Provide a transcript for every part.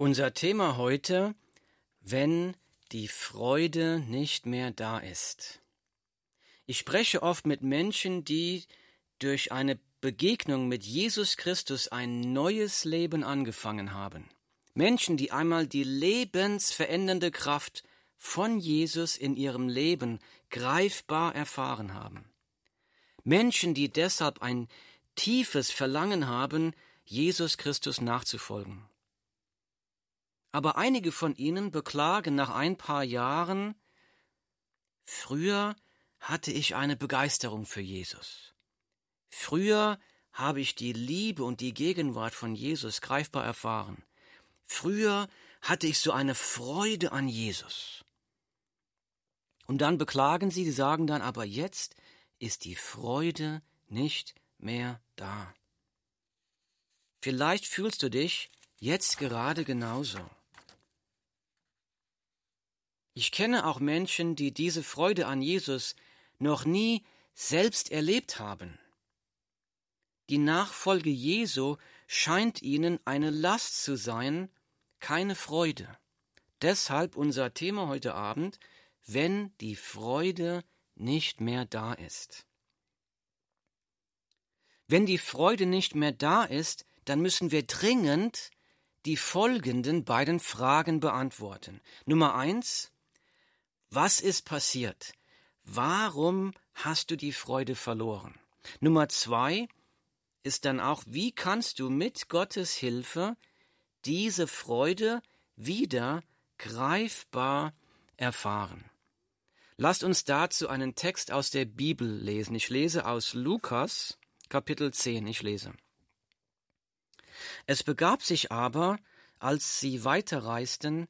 Unser Thema heute, wenn die Freude nicht mehr da ist. Ich spreche oft mit Menschen, die durch eine Begegnung mit Jesus Christus ein neues Leben angefangen haben. Menschen, die einmal die lebensverändernde Kraft von Jesus in ihrem Leben greifbar erfahren haben. Menschen, die deshalb ein tiefes Verlangen haben, Jesus Christus nachzufolgen. Aber einige von ihnen beklagen nach ein paar Jahren, früher hatte ich eine Begeisterung für Jesus. Früher habe ich die Liebe und die Gegenwart von Jesus greifbar erfahren. Früher hatte ich so eine Freude an Jesus. Und dann beklagen sie, sie sagen dann, aber jetzt ist die Freude nicht mehr da. Vielleicht fühlst du dich jetzt gerade genauso. Ich kenne auch Menschen, die diese Freude an Jesus noch nie selbst erlebt haben. Die Nachfolge Jesu scheint ihnen eine Last zu sein, keine Freude. Deshalb unser Thema heute Abend, wenn die Freude nicht mehr da ist. Wenn die Freude nicht mehr da ist, dann müssen wir dringend die folgenden beiden Fragen beantworten. Nummer eins, was ist passiert? Warum hast du die Freude verloren? Nummer zwei ist dann auch, wie kannst du mit Gottes Hilfe diese Freude wieder greifbar erfahren? Lasst uns dazu einen Text aus der Bibel lesen. Ich lese aus Lukas Kapitel 10. Ich lese. Es begab sich aber, als sie weiterreisten,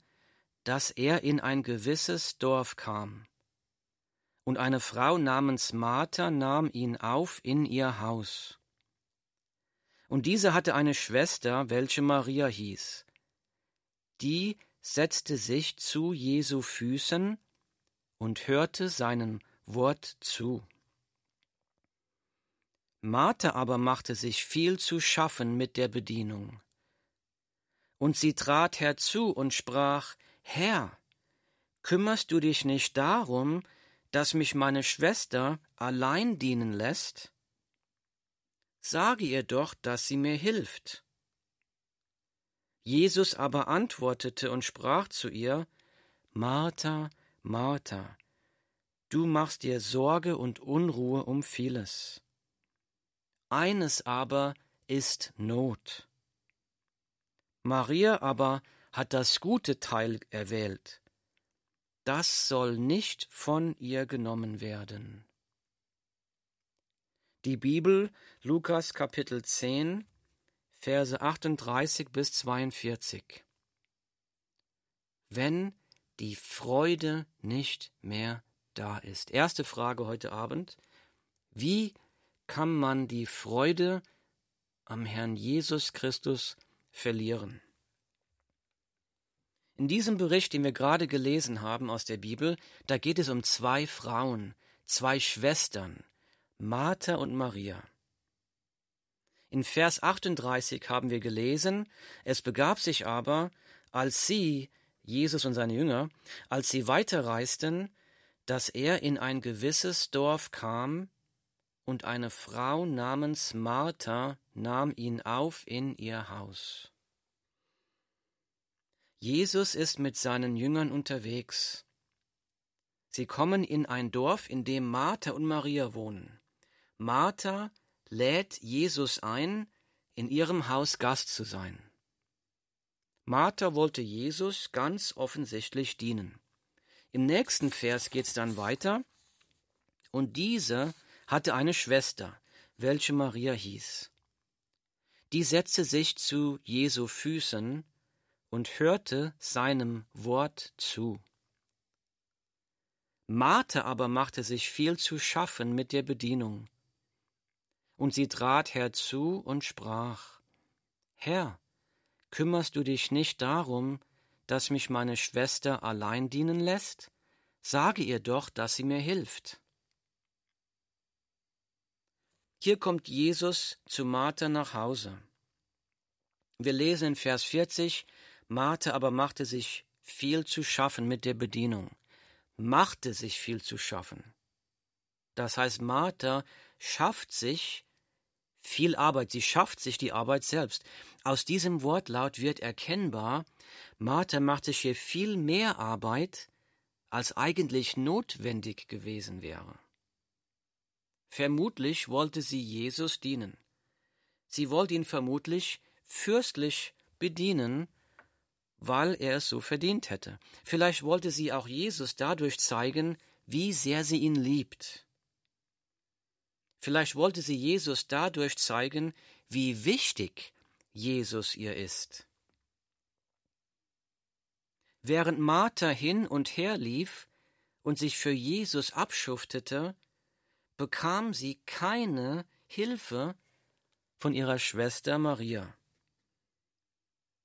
dass er in ein gewisses Dorf kam. Und eine Frau namens Martha nahm ihn auf in ihr Haus. Und diese hatte eine Schwester, welche Maria hieß. Die setzte sich zu Jesu Füßen und hörte seinem Wort zu. Martha aber machte sich viel zu schaffen mit der Bedienung. Und sie trat herzu und sprach, Herr, kümmerst du dich nicht darum, dass mich meine Schwester allein dienen lässt? Sage ihr doch, dass sie mir hilft. Jesus aber antwortete und sprach zu ihr, Martha, Martha, du machst dir Sorge und Unruhe um vieles. Eines aber ist Not. Maria aber hat das gute Teil erwählt. Das soll nicht von ihr genommen werden. Die Bibel, Lukas Kapitel 10, Verse 38 bis 42. Wenn die Freude nicht mehr da ist. Erste Frage heute Abend. Wie kann man die Freude am Herrn Jesus Christus verlieren? In diesem Bericht, den wir gerade gelesen haben aus der Bibel, da geht es um zwei Frauen, zwei Schwestern, Martha und Maria. In Vers 38 haben wir gelesen, es begab sich aber, als sie, Jesus und seine Jünger, als sie weiterreisten, dass er in ein gewisses Dorf kam, und eine Frau namens Martha nahm ihn auf in ihr Haus. Jesus ist mit seinen Jüngern unterwegs. Sie kommen in ein Dorf, in dem Martha und Maria wohnen. Martha lädt Jesus ein, in ihrem Haus Gast zu sein. Martha wollte Jesus ganz offensichtlich dienen. Im nächsten Vers geht es dann weiter. Und diese hatte eine Schwester, welche Maria hieß. Die setzte sich zu Jesu Füßen und hörte seinem Wort zu. Martha aber machte sich viel zu schaffen mit der Bedienung. Und sie trat herzu und sprach, Herr, kümmerst du dich nicht darum, dass mich meine Schwester allein dienen lässt? Sage ihr doch, dass sie mir hilft. Hier kommt Jesus zu Martha nach Hause. Wir lesen in Vers 40, Martha aber machte sich viel zu schaffen mit der Bedienung, machte sich viel zu schaffen. Das heißt, Martha schafft sich viel Arbeit, sie schafft sich die Arbeit selbst. Aus diesem Wortlaut wird erkennbar, Martha macht sich hier viel mehr Arbeit, als eigentlich notwendig gewesen wäre. Vermutlich wollte sie Jesus dienen. Sie wollte ihn vermutlich fürstlich bedienen, weil er es so verdient hätte. Vielleicht wollte sie auch Jesus dadurch zeigen, wie sehr sie ihn liebt. Vielleicht wollte sie Jesus dadurch zeigen, wie wichtig Jesus ihr ist. Während Martha hin und her lief und sich für Jesus abschuftete, bekam sie keine Hilfe von ihrer Schwester Maria.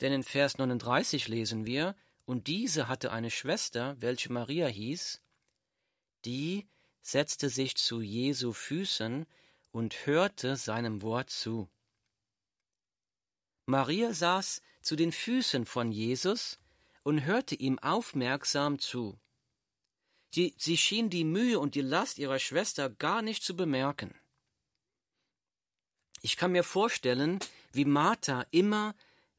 Denn in Vers 39 lesen wir, und diese hatte eine Schwester, welche Maria hieß, die setzte sich zu Jesu Füßen und hörte seinem Wort zu. Maria saß zu den Füßen von Jesus und hörte ihm aufmerksam zu. Sie, sie schien die Mühe und die Last ihrer Schwester gar nicht zu bemerken. Ich kann mir vorstellen, wie Martha immer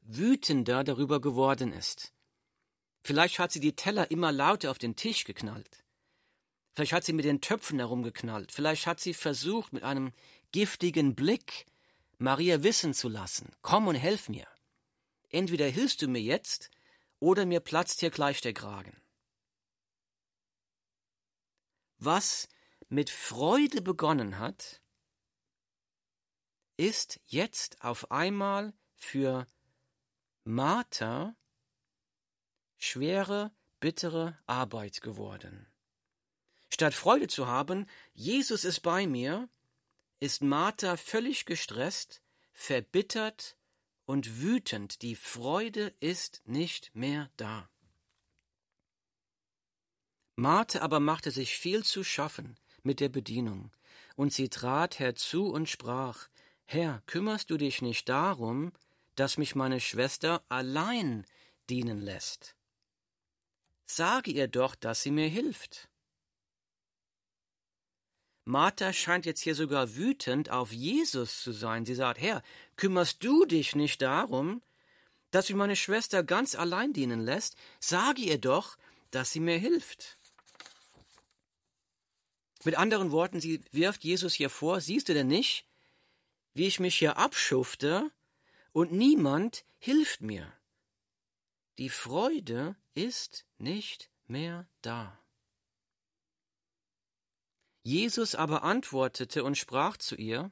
wütender darüber geworden ist. Vielleicht hat sie die Teller immer lauter auf den Tisch geknallt. Vielleicht hat sie mit den Töpfen herumgeknallt. Vielleicht hat sie versucht, mit einem giftigen Blick Maria wissen zu lassen, komm und helf mir. Entweder hilfst du mir jetzt, oder mir platzt hier gleich der Kragen. Was mit Freude begonnen hat, ist jetzt auf einmal für Martha schwere, bittere Arbeit geworden. Statt Freude zu haben, Jesus ist bei mir, ist Martha völlig gestresst, verbittert und wütend, die Freude ist nicht mehr da. Martha aber machte sich viel zu schaffen mit der Bedienung, und sie trat herzu und sprach, Herr, kümmerst du dich nicht darum, dass mich meine Schwester allein dienen lässt? Sage ihr doch, dass sie mir hilft. Martha scheint jetzt hier sogar wütend auf Jesus zu sein. Sie sagt, Herr, kümmerst du dich nicht darum, dass mich meine Schwester ganz allein dienen lässt? Sage ihr doch, dass sie mir hilft. Mit anderen Worten, sie wirft Jesus hier vor, siehst du denn nicht, wie ich mich hier abschufte und niemand hilft mir? Die Freude ist nicht mehr da. Jesus aber antwortete und sprach zu ihr,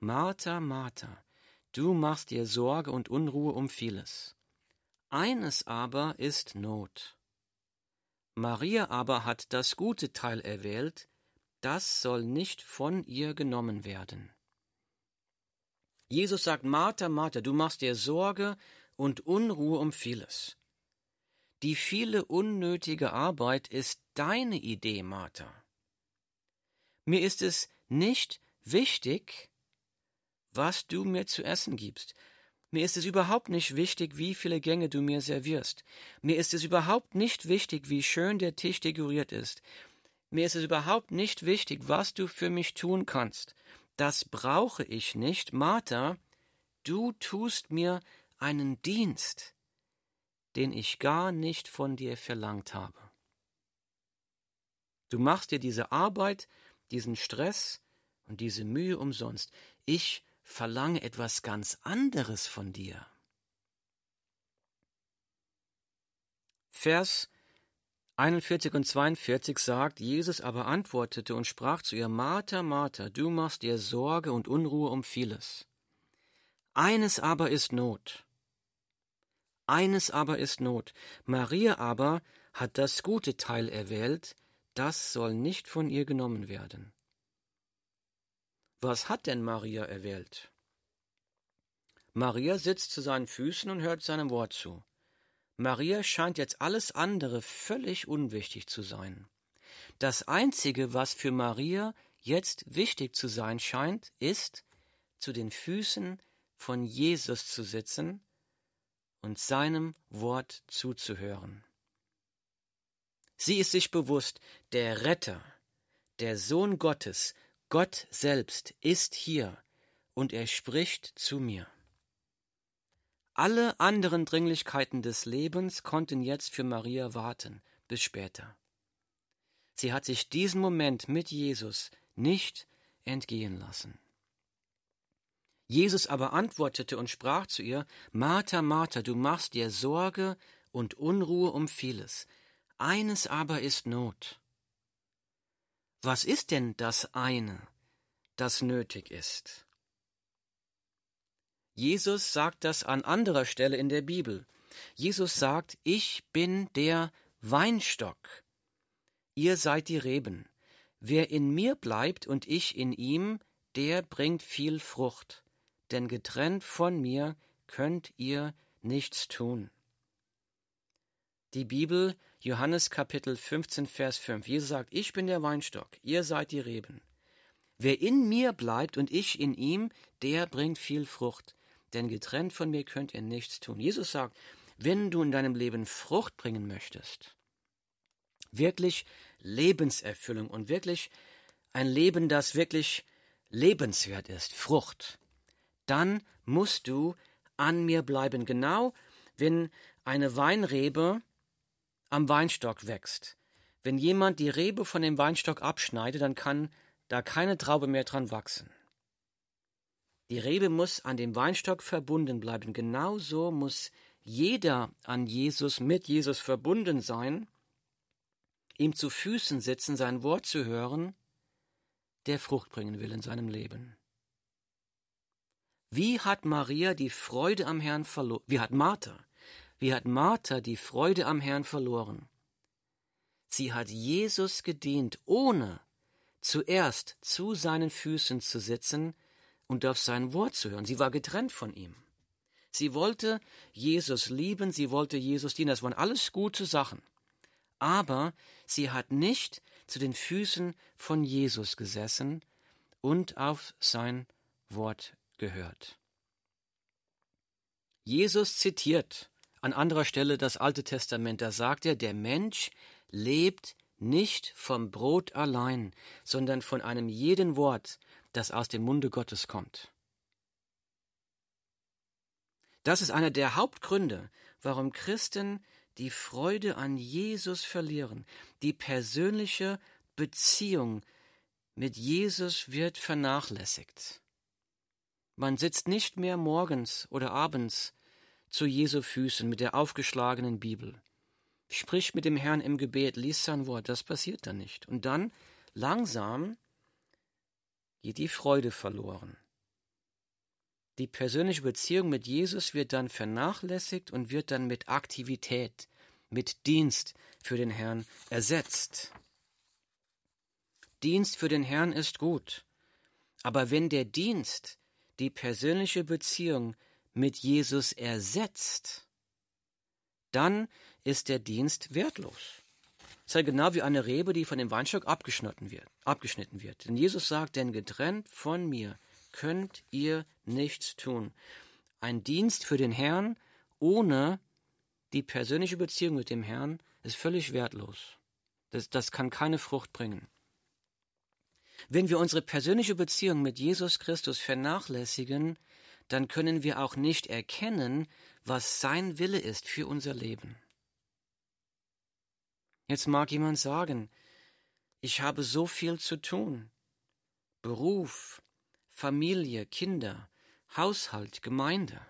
Martha, Martha, du machst dir Sorge und Unruhe um vieles. Eines aber ist Not. Maria aber hat das gute Teil erwählt, das soll nicht von ihr genommen werden. Jesus sagt, Martha, Martha, du machst dir Sorge und Unruhe um vieles. Die viele unnötige Arbeit ist deine Idee, Martha. Mir ist es nicht wichtig, was du mir zu essen gibst. Mir ist es überhaupt nicht wichtig, wie viele Gänge du mir servierst. Mir ist es überhaupt nicht wichtig, wie schön der Tisch dekoriert ist. Mir ist es überhaupt nicht wichtig, was du für mich tun kannst. Das brauche ich nicht, Martha. Du tust mir einen Dienst, den ich gar nicht von dir verlangt habe. Du machst dir diese Arbeit, diesen Stress und diese Mühe umsonst. Ich verlange etwas ganz anderes von dir. Vers 41 und 42 sagt, Jesus aber antwortete und sprach zu ihr, Martha, Martha, du machst dir Sorge und Unruhe um vieles. Eines aber ist Not. Eines aber ist Not. Maria aber hat das gute Teil erwählt, das soll nicht von ihr genommen werden. Was hat denn Maria erwählt? Maria sitzt zu seinen Füßen und hört seinem Wort zu. Maria scheint jetzt alles andere völlig unwichtig zu sein. Das Einzige, was für Maria jetzt wichtig zu sein scheint, ist, zu den Füßen von Jesus zu sitzen und seinem Wort zuzuhören. Sie ist sich bewusst, der Retter, der Sohn Gottes, Gott selbst ist hier und er spricht zu mir. Alle anderen Dringlichkeiten des Lebens konnten jetzt für Maria warten, bis später. Sie hat sich diesen Moment mit Jesus nicht entgehen lassen. Jesus aber antwortete und sprach zu ihr, Martha, Martha, du machst dir Sorge und Unruhe um vieles. Eines aber ist Not. Was ist denn das eine, das nötig ist? Jesus sagt das an anderer Stelle in der Bibel. Jesus sagt, ich bin der Weinstock. Ihr seid die Reben. Wer in mir bleibt und ich in ihm, der bringt viel Frucht denn getrennt von mir könnt ihr nichts tun. Die Bibel, Johannes Kapitel 15, Vers 5. Jesus sagt, ich bin der Weinstock, ihr seid die Reben. Wer in mir bleibt und ich in ihm, der bringt viel Frucht, denn getrennt von mir könnt ihr nichts tun. Jesus sagt, wenn du in deinem Leben Frucht bringen möchtest, wirklich Lebenserfüllung und wirklich ein Leben, das wirklich lebenswert ist, Frucht, dann musst du an mir bleiben. Genau, wenn eine Weinrebe am Weinstock wächst. Wenn jemand die Rebe von dem Weinstock abschneidet, dann kann da keine Traube mehr dran wachsen. Die Rebe muss an dem Weinstock verbunden bleiben. Genauso muss jeder an Jesus, mit Jesus verbunden sein, ihm zu Füßen sitzen, sein Wort zu hören, der Frucht bringen will in seinem Leben. Wie hat Maria die Freude am Herrn verloren? Wie hat Martha? Wie hat Martha die Freude am Herrn verloren? Sie hat Jesus gedient, ohne zuerst zu seinen Füßen zu sitzen und auf sein Wort zu hören. Sie war getrennt von ihm. Sie wollte Jesus lieben, sie wollte Jesus dienen. Das waren alles gute Sachen. Aber sie hat nicht zu den Füßen von Jesus gesessen und auf sein Wort gehört. Jesus zitiert an anderer Stelle das Alte Testament, da sagt er, der Mensch lebt nicht vom Brot allein, sondern von einem jeden Wort, das aus dem Munde Gottes kommt. Das ist einer der Hauptgründe, warum Christen die Freude an Jesus verlieren. Die persönliche Beziehung mit Jesus wird vernachlässigt. Man sitzt nicht mehr morgens oder abends zu Jesu Füßen mit der aufgeschlagenen Bibel, spricht mit dem Herrn im Gebet, liest sein Wort, das passiert dann nicht. Und dann langsam geht die Freude verloren. Die persönliche Beziehung mit Jesus wird dann vernachlässigt und wird dann mit Aktivität, mit Dienst für den Herrn ersetzt. Dienst für den Herrn ist gut, aber wenn der Dienst die persönliche Beziehung mit Jesus ersetzt, dann ist der Dienst wertlos. Das ist genau wie eine Rebe, die von dem Weinstock abgeschnitten wird, abgeschnitten wird. Denn Jesus sagt, denn getrennt von mir könnt ihr nichts tun. Ein Dienst für den Herrn ohne die persönliche Beziehung mit dem Herrn ist völlig wertlos. Das, das kann keine Frucht bringen. Wenn wir unsere persönliche Beziehung mit Jesus Christus vernachlässigen, dann können wir auch nicht erkennen, was sein Wille ist für unser Leben. Jetzt mag jemand sagen, ich habe so viel zu tun. Beruf, Familie, Kinder, Haushalt, Gemeinde.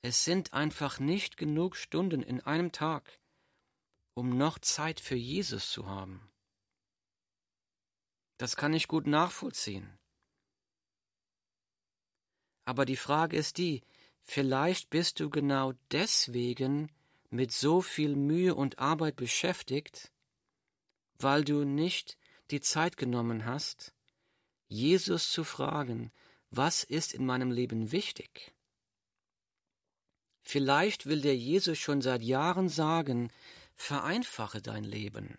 Es sind einfach nicht genug Stunden in einem Tag, um noch Zeit für Jesus zu haben. Das kann ich gut nachvollziehen. Aber die Frage ist die, vielleicht bist du genau deswegen mit so viel Mühe und Arbeit beschäftigt, weil du nicht die Zeit genommen hast, Jesus zu fragen, was ist in meinem Leben wichtig? Vielleicht will dir Jesus schon seit Jahren sagen, vereinfache dein Leben.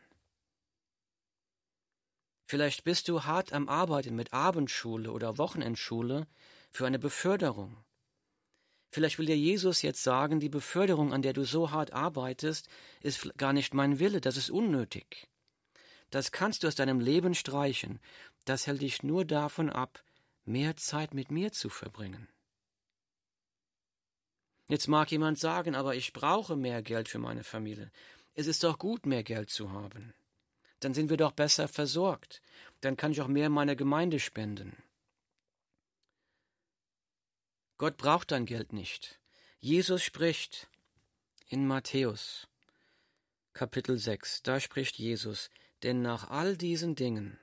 Vielleicht bist du hart am Arbeiten mit Abendschule oder Wochenendschule für eine Beförderung. Vielleicht will dir Jesus jetzt sagen, die Beförderung, an der du so hart arbeitest, ist gar nicht mein Wille, das ist unnötig. Das kannst du aus deinem Leben streichen. Das hält dich nur davon ab, mehr Zeit mit mir zu verbringen. Jetzt mag jemand sagen, aber ich brauche mehr Geld für meine Familie. Es ist doch gut, mehr Geld zu haben. Dann sind wir doch besser versorgt. Dann kann ich auch mehr meiner Gemeinde spenden. Gott braucht dein Geld nicht. Jesus spricht in Matthäus Kapitel 6, da spricht Jesus, denn nach all diesen Dingen,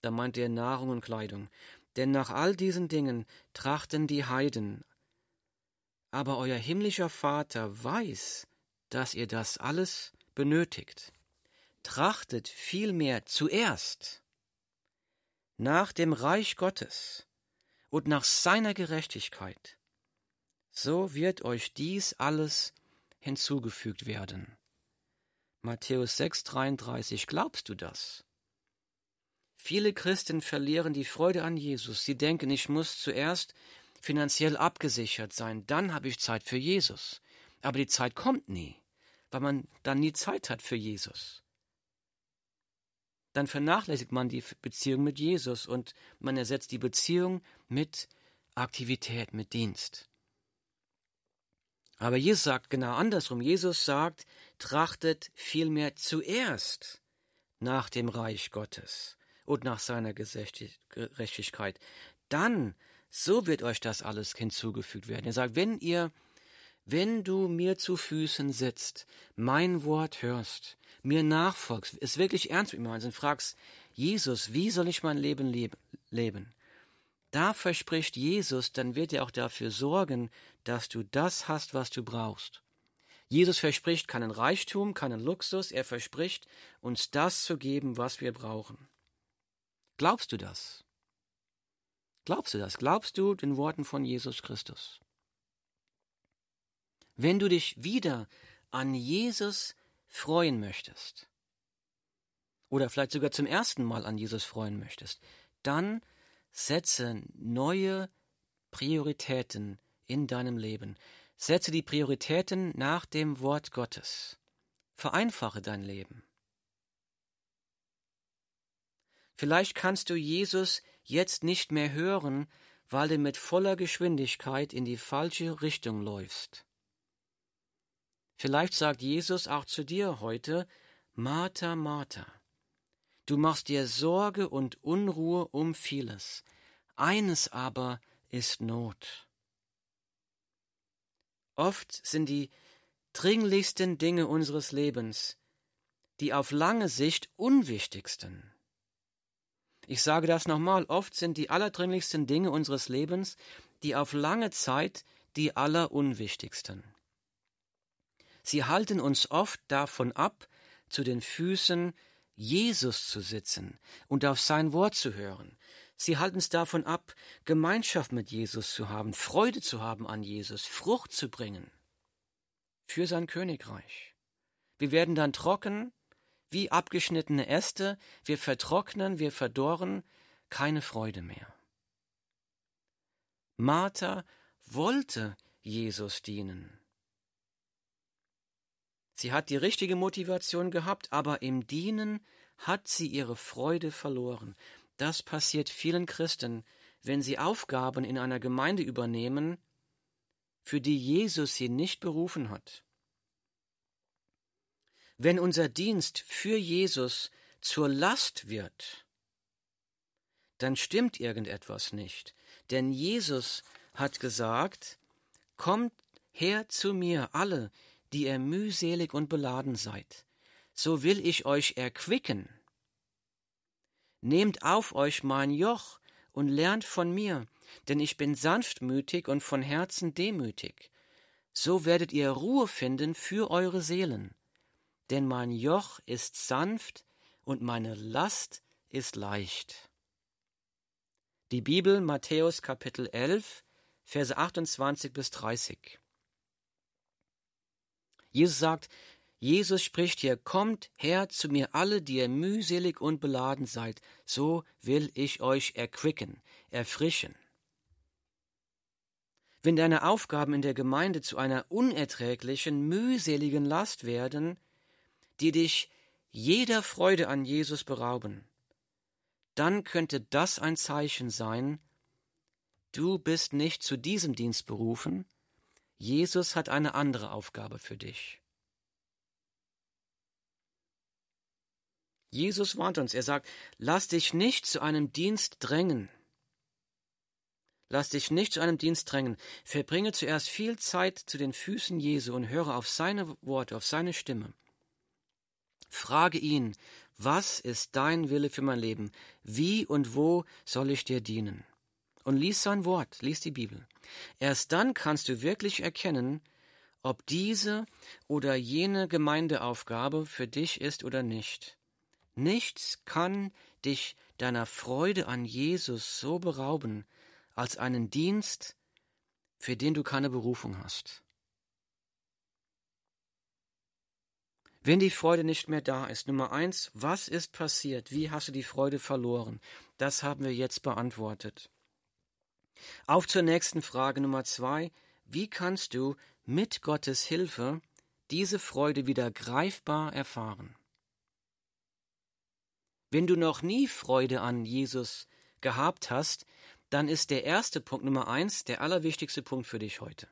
da meint er Nahrung und Kleidung, denn nach all diesen Dingen trachten die Heiden, aber euer himmlischer Vater weiß, dass ihr das alles benötigt. Trachtet vielmehr zuerst nach dem Reich Gottes und nach seiner Gerechtigkeit, so wird euch dies alles hinzugefügt werden. Matthäus 6,33 Glaubst du das? Viele Christen verlieren die Freude an Jesus. Sie denken, ich muss zuerst finanziell abgesichert sein, dann habe ich Zeit für Jesus. Aber die Zeit kommt nie, weil man dann nie Zeit hat für Jesus dann vernachlässigt man die Beziehung mit Jesus und man ersetzt die Beziehung mit Aktivität, mit Dienst. Aber Jesus sagt genau andersrum. Jesus sagt, trachtet vielmehr zuerst nach dem Reich Gottes und nach seiner Gerechtigkeit. Dann, so wird euch das alles hinzugefügt werden. Er sagt, wenn ihr, wenn du mir zu Füßen sitzt, mein Wort hörst mir nachfolgst, es wirklich ernst mit mir meinst und fragst, Jesus, wie soll ich mein Leben leben? Da verspricht Jesus, dann wird er auch dafür sorgen, dass du das hast, was du brauchst. Jesus verspricht keinen Reichtum, keinen Luxus, er verspricht, uns das zu geben, was wir brauchen. Glaubst du das? Glaubst du das? Glaubst du den Worten von Jesus Christus? Wenn du dich wieder an Jesus freuen möchtest, oder vielleicht sogar zum ersten Mal an Jesus freuen möchtest, dann setze neue Prioritäten in deinem Leben. Setze die Prioritäten nach dem Wort Gottes. Vereinfache dein Leben. Vielleicht kannst du Jesus jetzt nicht mehr hören, weil du mit voller Geschwindigkeit in die falsche Richtung läufst. Vielleicht sagt Jesus auch zu dir heute, Martha, Martha, du machst dir Sorge und Unruhe um vieles, eines aber ist Not. Oft sind die dringlichsten Dinge unseres Lebens die auf lange Sicht unwichtigsten. Ich sage das nochmal, oft sind die allerdringlichsten Dinge unseres Lebens die auf lange Zeit die allerunwichtigsten. Sie halten uns oft davon ab, zu den Füßen Jesus zu sitzen und auf sein Wort zu hören. Sie halten es davon ab, Gemeinschaft mit Jesus zu haben, Freude zu haben an Jesus, Frucht zu bringen für sein Königreich. Wir werden dann trocken, wie abgeschnittene Äste, wir vertrocknen, wir verdorren, keine Freude mehr. Martha wollte Jesus dienen. Sie hat die richtige Motivation gehabt, aber im Dienen hat sie ihre Freude verloren. Das passiert vielen Christen, wenn sie Aufgaben in einer Gemeinde übernehmen, für die Jesus sie nicht berufen hat. Wenn unser Dienst für Jesus zur Last wird, dann stimmt irgendetwas nicht. Denn Jesus hat gesagt, Kommt her zu mir alle, die ihr mühselig und beladen seid, so will ich euch erquicken. Nehmt auf euch mein Joch und lernt von mir, denn ich bin sanftmütig und von Herzen demütig. So werdet ihr Ruhe finden für eure Seelen. Denn mein Joch ist sanft und meine Last ist leicht. Die Bibel Matthäus Kapitel 11, Verse 28 bis 30. Jesus sagt, Jesus spricht hier, kommt her zu mir alle, die ihr mühselig und beladen seid, so will ich euch erquicken, erfrischen. wenn deine Aufgaben in der Gemeinde zu einer unerträglichen, mühseligen Last werden, die dich jeder Freude an Jesus berauben, dann könnte das ein Zeichen sein, du bist nicht zu diesem Dienst berufen, Jesus hat eine andere Aufgabe für dich. Jesus warnt uns, er sagt, lass dich nicht zu einem Dienst drängen. Lass dich nicht zu einem Dienst drängen. Verbringe zuerst viel Zeit zu den Füßen Jesu und höre auf seine Worte, auf seine Stimme. Frage ihn, was ist dein Wille für mein Leben? Wie und wo soll ich dir dienen? Und lies sein Wort, lies die Bibel. Erst dann kannst du wirklich erkennen, ob diese oder jene Gemeindeaufgabe für dich ist oder nicht. Nichts kann dich deiner Freude an Jesus so berauben, als einen Dienst, für den du keine Berufung hast. Wenn die Freude nicht mehr da ist, Nummer eins, was ist passiert? Wie hast du die Freude verloren? Das haben wir jetzt beantwortet. Auf zur nächsten Frage Nummer zwei. Wie kannst du mit Gottes Hilfe diese Freude wieder greifbar erfahren? Wenn du noch nie Freude an Jesus gehabt hast, dann ist der erste Punkt Nummer eins der allerwichtigste Punkt für dich heute.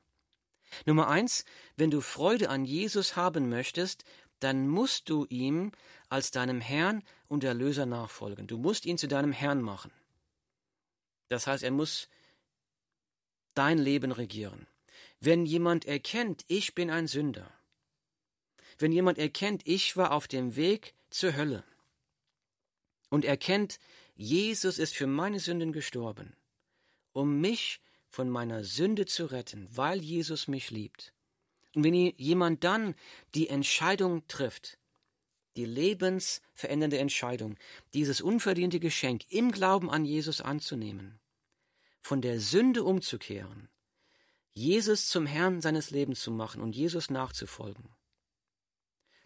Nummer eins, wenn du Freude an Jesus haben möchtest, dann musst du ihm als deinem Herrn und Erlöser nachfolgen. Du musst ihn zu deinem Herrn machen. Das heißt, er muss dein Leben regieren. Wenn jemand erkennt, ich bin ein Sünder, wenn jemand erkennt, ich war auf dem Weg zur Hölle und erkennt, Jesus ist für meine Sünden gestorben, um mich von meiner Sünde zu retten, weil Jesus mich liebt. Und wenn jemand dann die Entscheidung trifft, die lebensverändernde Entscheidung, dieses unverdiente Geschenk im Glauben an Jesus anzunehmen, von der Sünde umzukehren, Jesus zum Herrn seines Lebens zu machen und Jesus nachzufolgen,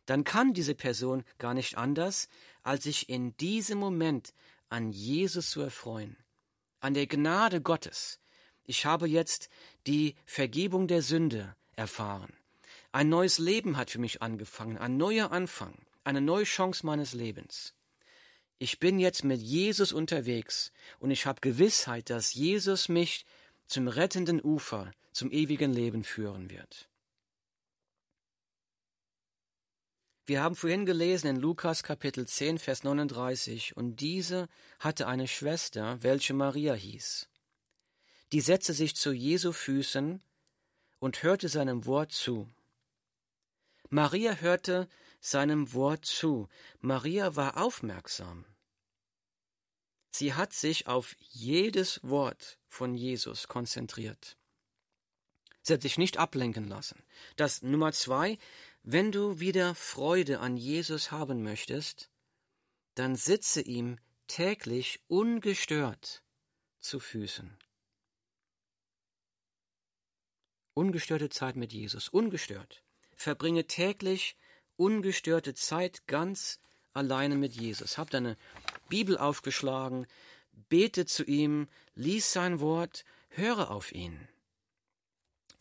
dann kann diese Person gar nicht anders, als sich in diesem Moment an Jesus zu erfreuen, an der Gnade Gottes. Ich habe jetzt die Vergebung der Sünde erfahren. Ein neues Leben hat für mich angefangen, ein neuer Anfang, eine neue Chance meines Lebens. Ich bin jetzt mit Jesus unterwegs und ich habe Gewissheit, dass Jesus mich zum rettenden Ufer, zum ewigen Leben führen wird. Wir haben vorhin gelesen in Lukas Kapitel 10, Vers 39, und diese hatte eine Schwester, welche Maria hieß. Die setzte sich zu Jesu Füßen und hörte seinem Wort zu. Maria hörte seinem Wort zu. Maria war aufmerksam. Sie hat sich auf jedes Wort von Jesus konzentriert. Sie hat sich nicht ablenken lassen. Das Nummer zwei, wenn du wieder Freude an Jesus haben möchtest, dann sitze ihm täglich ungestört zu Füßen. Ungestörte Zeit mit Jesus, ungestört. Verbringe täglich ungestörte Zeit ganz alleine mit Jesus. Hab deine Bibel aufgeschlagen, bete zu ihm, lies sein Wort, höre auf ihn.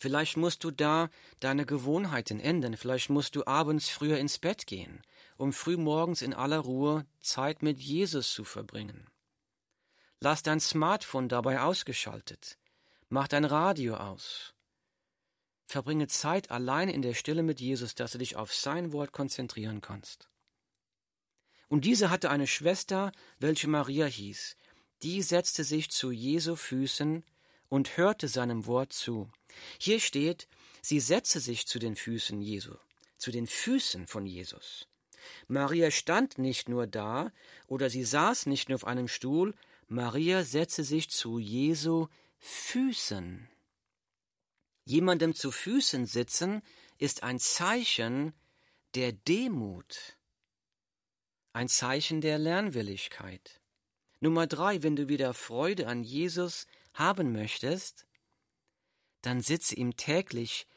Vielleicht musst du da deine Gewohnheiten ändern, vielleicht musst du abends früher ins Bett gehen, um frühmorgens in aller Ruhe Zeit mit Jesus zu verbringen. Lass dein Smartphone dabei ausgeschaltet, mach dein Radio aus. Verbringe Zeit allein in der Stille mit Jesus, dass du dich auf sein Wort konzentrieren kannst. Und diese hatte eine Schwester, welche Maria hieß. Die setzte sich zu Jesu Füßen und hörte seinem Wort zu. Hier steht, sie setzte sich zu den Füßen Jesu, zu den Füßen von Jesus. Maria stand nicht nur da oder sie saß nicht nur auf einem Stuhl, Maria setzte sich zu Jesu Füßen. Jemandem zu Füßen sitzen ist ein Zeichen der Demut, ein Zeichen der Lernwilligkeit. Nummer drei, wenn du wieder Freude an Jesus haben möchtest, dann sitze ihm täglich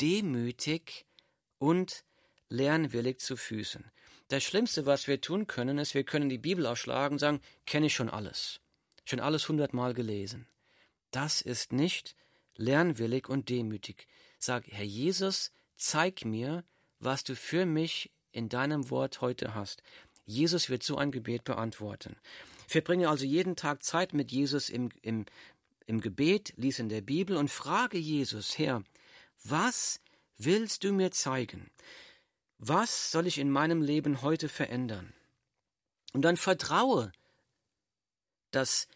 demütig und lernwillig zu Füßen. Das Schlimmste, was wir tun können, ist, wir können die Bibel ausschlagen und sagen, kenne ich schon alles, schon alles hundertmal gelesen. Das ist nicht lernwillig und demütig. Sag, Herr Jesus, zeig mir, was du für mich in deinem Wort heute hast. Jesus wird so ein Gebet beantworten. Verbringe also jeden Tag Zeit mit Jesus im, im, im Gebet, lies in der Bibel und frage Jesus, Herr, was willst du mir zeigen? Was soll ich in meinem Leben heute verändern? Und dann vertraue, dass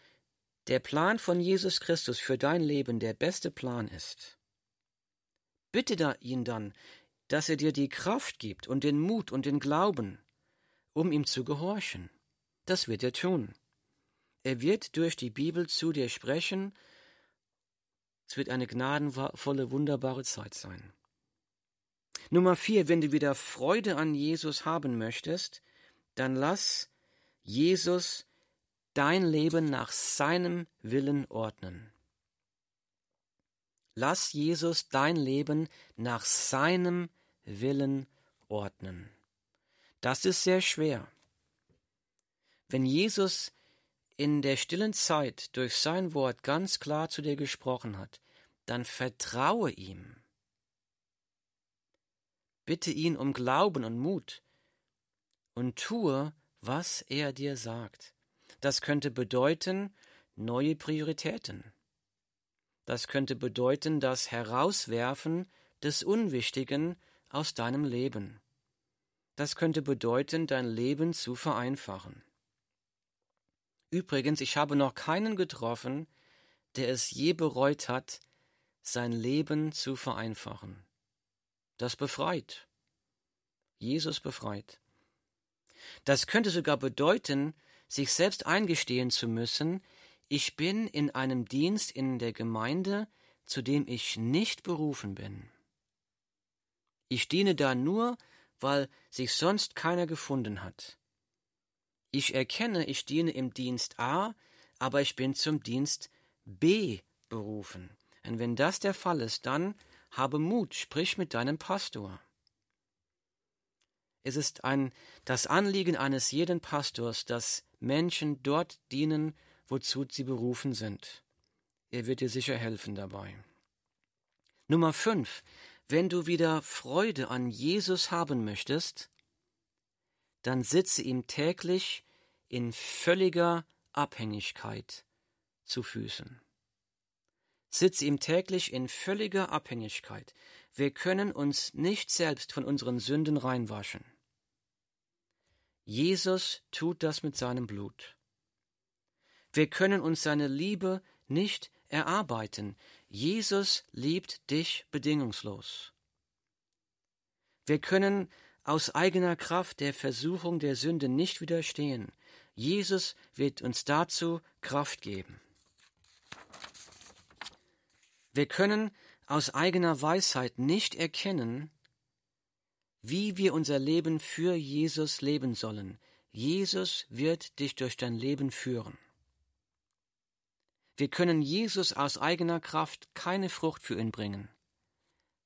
der Plan von Jesus Christus für dein Leben der beste Plan ist. Bitte da ihn dann, dass er dir die Kraft gibt und den Mut und den Glauben, um ihm zu gehorchen. Das wird er tun. Er wird durch die Bibel zu dir sprechen. Es wird eine gnadenvolle, wunderbare Zeit sein. Nummer vier, wenn du wieder Freude an Jesus haben möchtest, dann lass Jesus dein Leben nach seinem Willen ordnen. Lass Jesus dein Leben nach seinem Willen ordnen. Das ist sehr schwer. Wenn Jesus in der stillen Zeit durch sein Wort ganz klar zu dir gesprochen hat, dann vertraue ihm. Bitte ihn um Glauben und Mut und tue, was er dir sagt. Das könnte bedeuten neue Prioritäten. Das könnte bedeuten das Herauswerfen des Unwichtigen aus deinem Leben. Das könnte bedeuten, dein Leben zu vereinfachen. Übrigens, ich habe noch keinen getroffen, der es je bereut hat, sein Leben zu vereinfachen. Das befreit. Jesus befreit. Das könnte sogar bedeuten, sich selbst eingestehen zu müssen, ich bin in einem Dienst in der Gemeinde, zu dem ich nicht berufen bin. Ich diene da nur, weil sich sonst keiner gefunden hat. Ich erkenne, ich diene im Dienst A, aber ich bin zum Dienst B berufen. Und wenn das der Fall ist, dann habe Mut, sprich mit deinem Pastor. Es ist ein, das Anliegen eines jeden Pastors, dass Menschen dort dienen, wozu sie berufen sind. Er wird dir sicher helfen dabei. Nummer fünf. Wenn du wieder Freude an Jesus haben möchtest, dann sitze ihm täglich in völliger Abhängigkeit zu Füßen. Sitze ihm täglich in völliger Abhängigkeit. Wir können uns nicht selbst von unseren Sünden reinwaschen. Jesus tut das mit seinem Blut. Wir können uns seine Liebe nicht erarbeiten. Jesus liebt dich bedingungslos. Wir können aus eigener Kraft der Versuchung der Sünde nicht widerstehen. Jesus wird uns dazu Kraft geben. Wir können aus eigener Weisheit nicht erkennen, wie wir unser Leben für Jesus leben sollen. Jesus wird dich durch dein Leben führen. Wir können Jesus aus eigener Kraft keine Frucht für ihn bringen.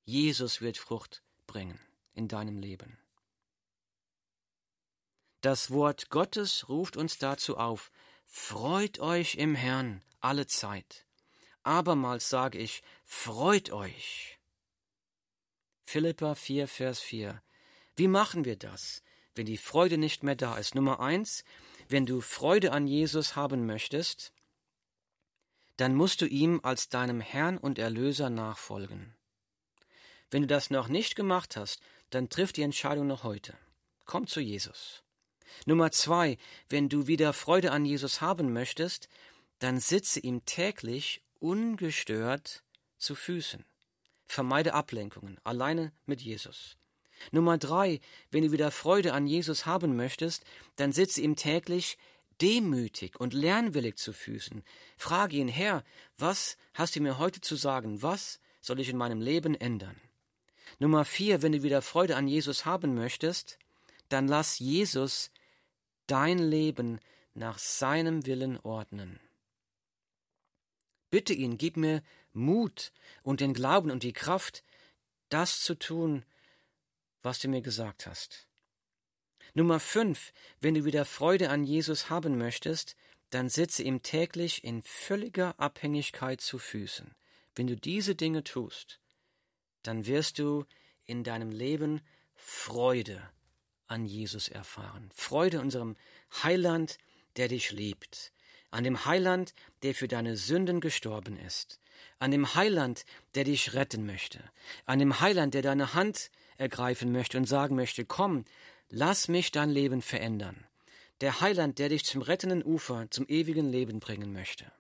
Jesus wird Frucht bringen in deinem Leben. Das Wort Gottes ruft uns dazu auf, freut euch im Herrn alle Zeit. Abermals sage ich, freut euch. Philippa 4, Vers 4. Wie machen wir das, wenn die Freude nicht mehr da ist? Nummer eins, wenn du Freude an Jesus haben möchtest, dann musst du ihm als deinem Herrn und Erlöser nachfolgen. Wenn du das noch nicht gemacht hast, dann triff die Entscheidung noch heute. Komm zu Jesus. Nummer zwei, wenn du wieder Freude an Jesus haben möchtest, dann sitze ihm täglich ungestört zu Füßen. Vermeide Ablenkungen, alleine mit Jesus. Nummer drei, wenn du wieder Freude an Jesus haben möchtest, dann sitze ihm täglich demütig und lernwillig zu Füßen. Frage ihn, Herr, was hast du mir heute zu sagen? Was soll ich in meinem Leben ändern? Nummer vier, wenn du wieder Freude an Jesus haben möchtest, dann lass Jesus dein Leben nach seinem Willen ordnen. Bitte ihn, gib mir Mut und den Glauben und die Kraft, das zu tun, was du mir gesagt hast. Nummer fünf, wenn du wieder Freude an Jesus haben möchtest, dann sitze ihm täglich in völliger Abhängigkeit zu Füßen. wenn du diese Dinge tust, dann wirst du in deinem Leben Freude an Jesus erfahren. Freude unserem Heiland, der dich liebt. An dem Heiland, der für deine Sünden gestorben ist. An dem Heiland, der dich retten möchte. An dem Heiland, der deine Hand ergreifen möchte und sagen möchte, komm, lass mich dein Leben verändern. Der Heiland, der dich zum rettenden Ufer, zum ewigen Leben bringen möchte.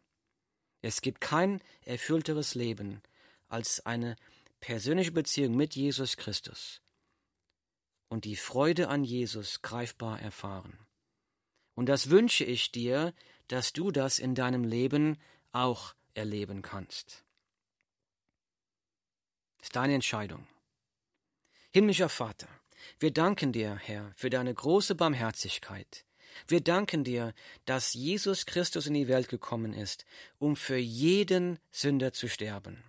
Es gibt kein erfüllteres Leben als eine persönliche Beziehung mit Jesus Christus und die Freude an Jesus greifbar erfahren. Und das wünsche ich dir, dass du das in deinem Leben auch erleben kannst. Das ist deine Entscheidung. Himmlischer Vater, wir danken dir, Herr, für deine große Barmherzigkeit. Wir danken dir, dass Jesus Christus in die Welt gekommen ist, um für jeden Sünder zu sterben.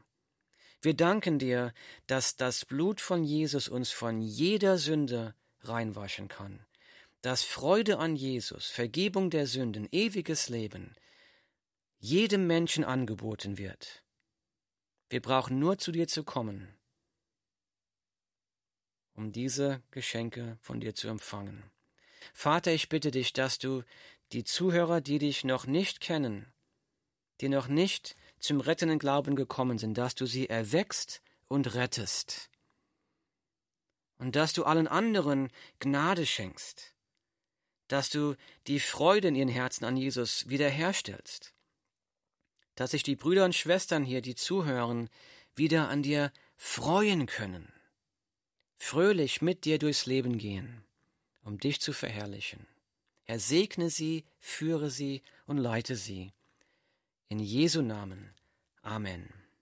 Wir danken dir, dass das Blut von Jesus uns von jeder Sünde reinwaschen kann, dass Freude an Jesus, Vergebung der Sünden, ewiges Leben jedem Menschen angeboten wird. Wir brauchen nur zu dir zu kommen, um diese Geschenke von dir zu empfangen. Vater, ich bitte dich, dass du die Zuhörer, die dich noch nicht kennen, die noch nicht zum rettenden Glauben gekommen sind, dass du sie erweckst und rettest. Und dass du allen anderen Gnade schenkst, dass du die Freude in ihren Herzen an Jesus wiederherstellst, dass sich die Brüder und Schwestern hier, die zuhören, wieder an dir freuen können, fröhlich mit dir durchs Leben gehen, um dich zu verherrlichen. Er segne sie, führe sie und leite sie. In Jesu Namen. Amen.